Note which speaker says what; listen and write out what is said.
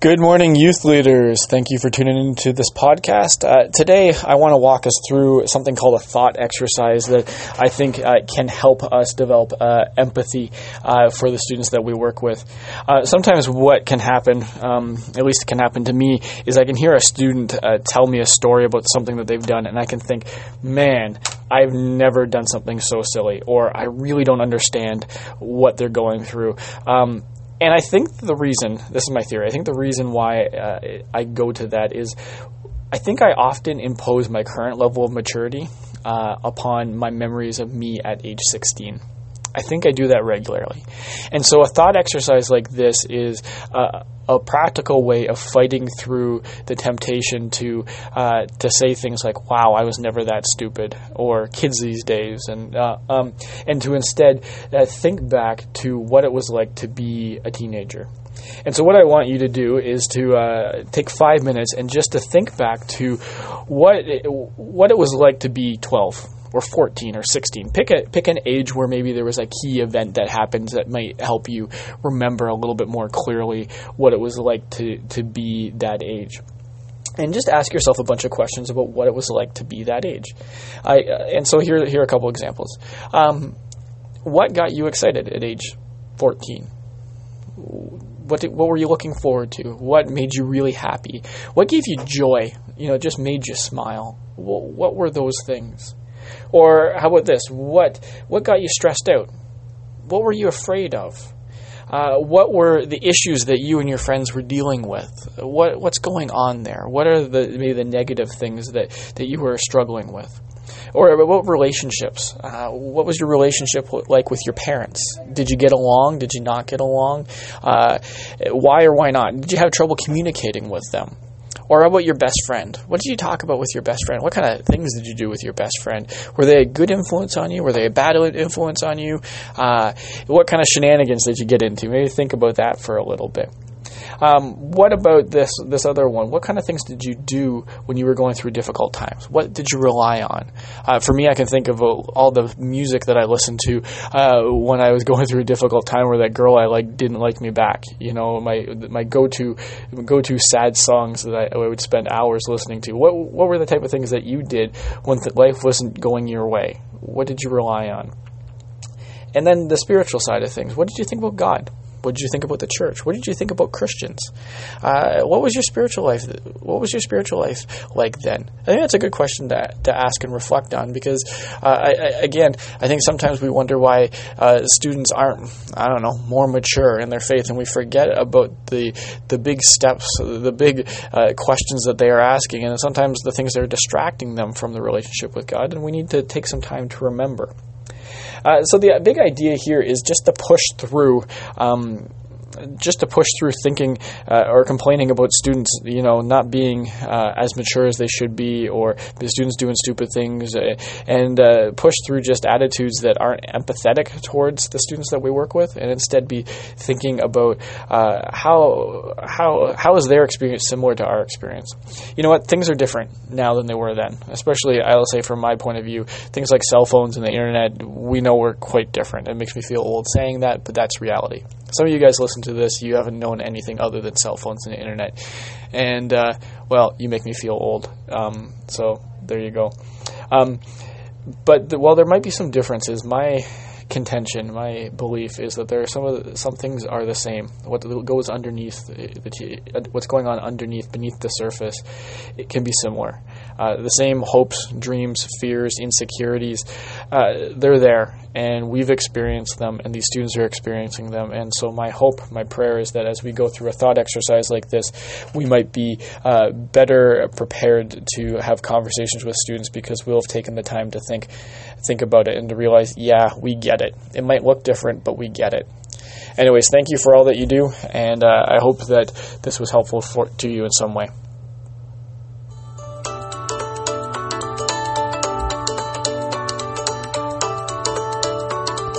Speaker 1: Good morning, youth leaders. Thank you for tuning into this podcast. Uh, today, I want to walk us through something called a thought exercise that I think uh, can help us develop uh, empathy uh, for the students that we work with. Uh, sometimes, what can happen, um, at least it can happen to me, is I can hear a student uh, tell me a story about something that they've done, and I can think, man, I've never done something so silly, or I really don't understand what they're going through. Um, and I think the reason, this is my theory, I think the reason why uh, I go to that is I think I often impose my current level of maturity uh, upon my memories of me at age 16. I think I do that regularly. And so a thought exercise like this is uh, a practical way of fighting through the temptation to uh, to say things like "Wow, I was never that stupid," or "Kids these days," and uh, um, and to instead uh, think back to what it was like to be a teenager. And so, what I want you to do is to uh, take five minutes and just to think back to what it, what it was like to be twelve or 14 or 16. Pick a pick an age where maybe there was a key event that happens that might help you remember a little bit more clearly what it was like to to be that age. And just ask yourself a bunch of questions about what it was like to be that age. I, uh, and so here, here are a couple examples. Um, what got you excited at age 14? What, did, what were you looking forward to? What made you really happy? What gave you joy? You know, just made you smile. What, what were those things? Or how about this? What what got you stressed out? What were you afraid of? Uh, what were the issues that you and your friends were dealing with? What what's going on there? What are the maybe the negative things that, that you were struggling with? Or what relationships? Uh, what was your relationship like with your parents? Did you get along? Did you not get along? Uh, why or why not? Did you have trouble communicating with them? Or about your best friend? What did you talk about with your best friend? What kind of things did you do with your best friend? Were they a good influence on you? Were they a bad influence on you? Uh, what kind of shenanigans did you get into? Maybe think about that for a little bit. Um, what about this this other one? What kind of things did you do when you were going through difficult times? What did you rely on? Uh, for me, I can think of all the music that I listened to uh, when I was going through a difficult time, where that girl I like didn't like me back. You know, my my go to go to sad songs that I, I, would spend hours listening to. What what were the type of things that you did when th- life wasn't going your way? What did you rely on? And then the spiritual side of things. What did you think about God? What did you think about the church? What did you think about Christians? Uh, what was your spiritual life? What was your spiritual life like then? I think that's a good question to, to ask and reflect on because, uh, I, I, again, I think sometimes we wonder why uh, students aren't, I don't know, more mature in their faith, and we forget about the the big steps, the big uh, questions that they are asking, and sometimes the things that are distracting them from the relationship with God, and we need to take some time to remember. Uh, so the big idea here is just to push through um, just to push through thinking uh, or complaining about students, you know, not being uh, as mature as they should be, or the students doing stupid things, uh, and uh, push through just attitudes that aren't empathetic towards the students that we work with, and instead be thinking about uh, how how how is their experience similar to our experience. You know what? Things are different now than they were then. Especially, I'll say from my point of view, things like cell phones and the internet, we know we're quite different. It makes me feel old saying that, but that's reality. Some of you guys listen to this, you haven't known anything other than cell phones and the internet. And, uh, well, you make me feel old. Um, so there you go. Um, but the, while there might be some differences, my contention, my belief is that there are some of the, some things are the same. What goes underneath, uh, what's going on underneath, beneath the surface, it can be similar. Uh, the same hopes, dreams, fears, insecurities, uh, they're there, and we've experienced them, and these students are experiencing them. And so, my hope, my prayer is that as we go through a thought exercise like this, we might be uh, better prepared to have conversations with students because we'll have taken the time to think, think about it and to realize, yeah, we get it. It might look different, but we get it. Anyways, thank you for all that you do, and uh, I hope that this was helpful for, to you in some way.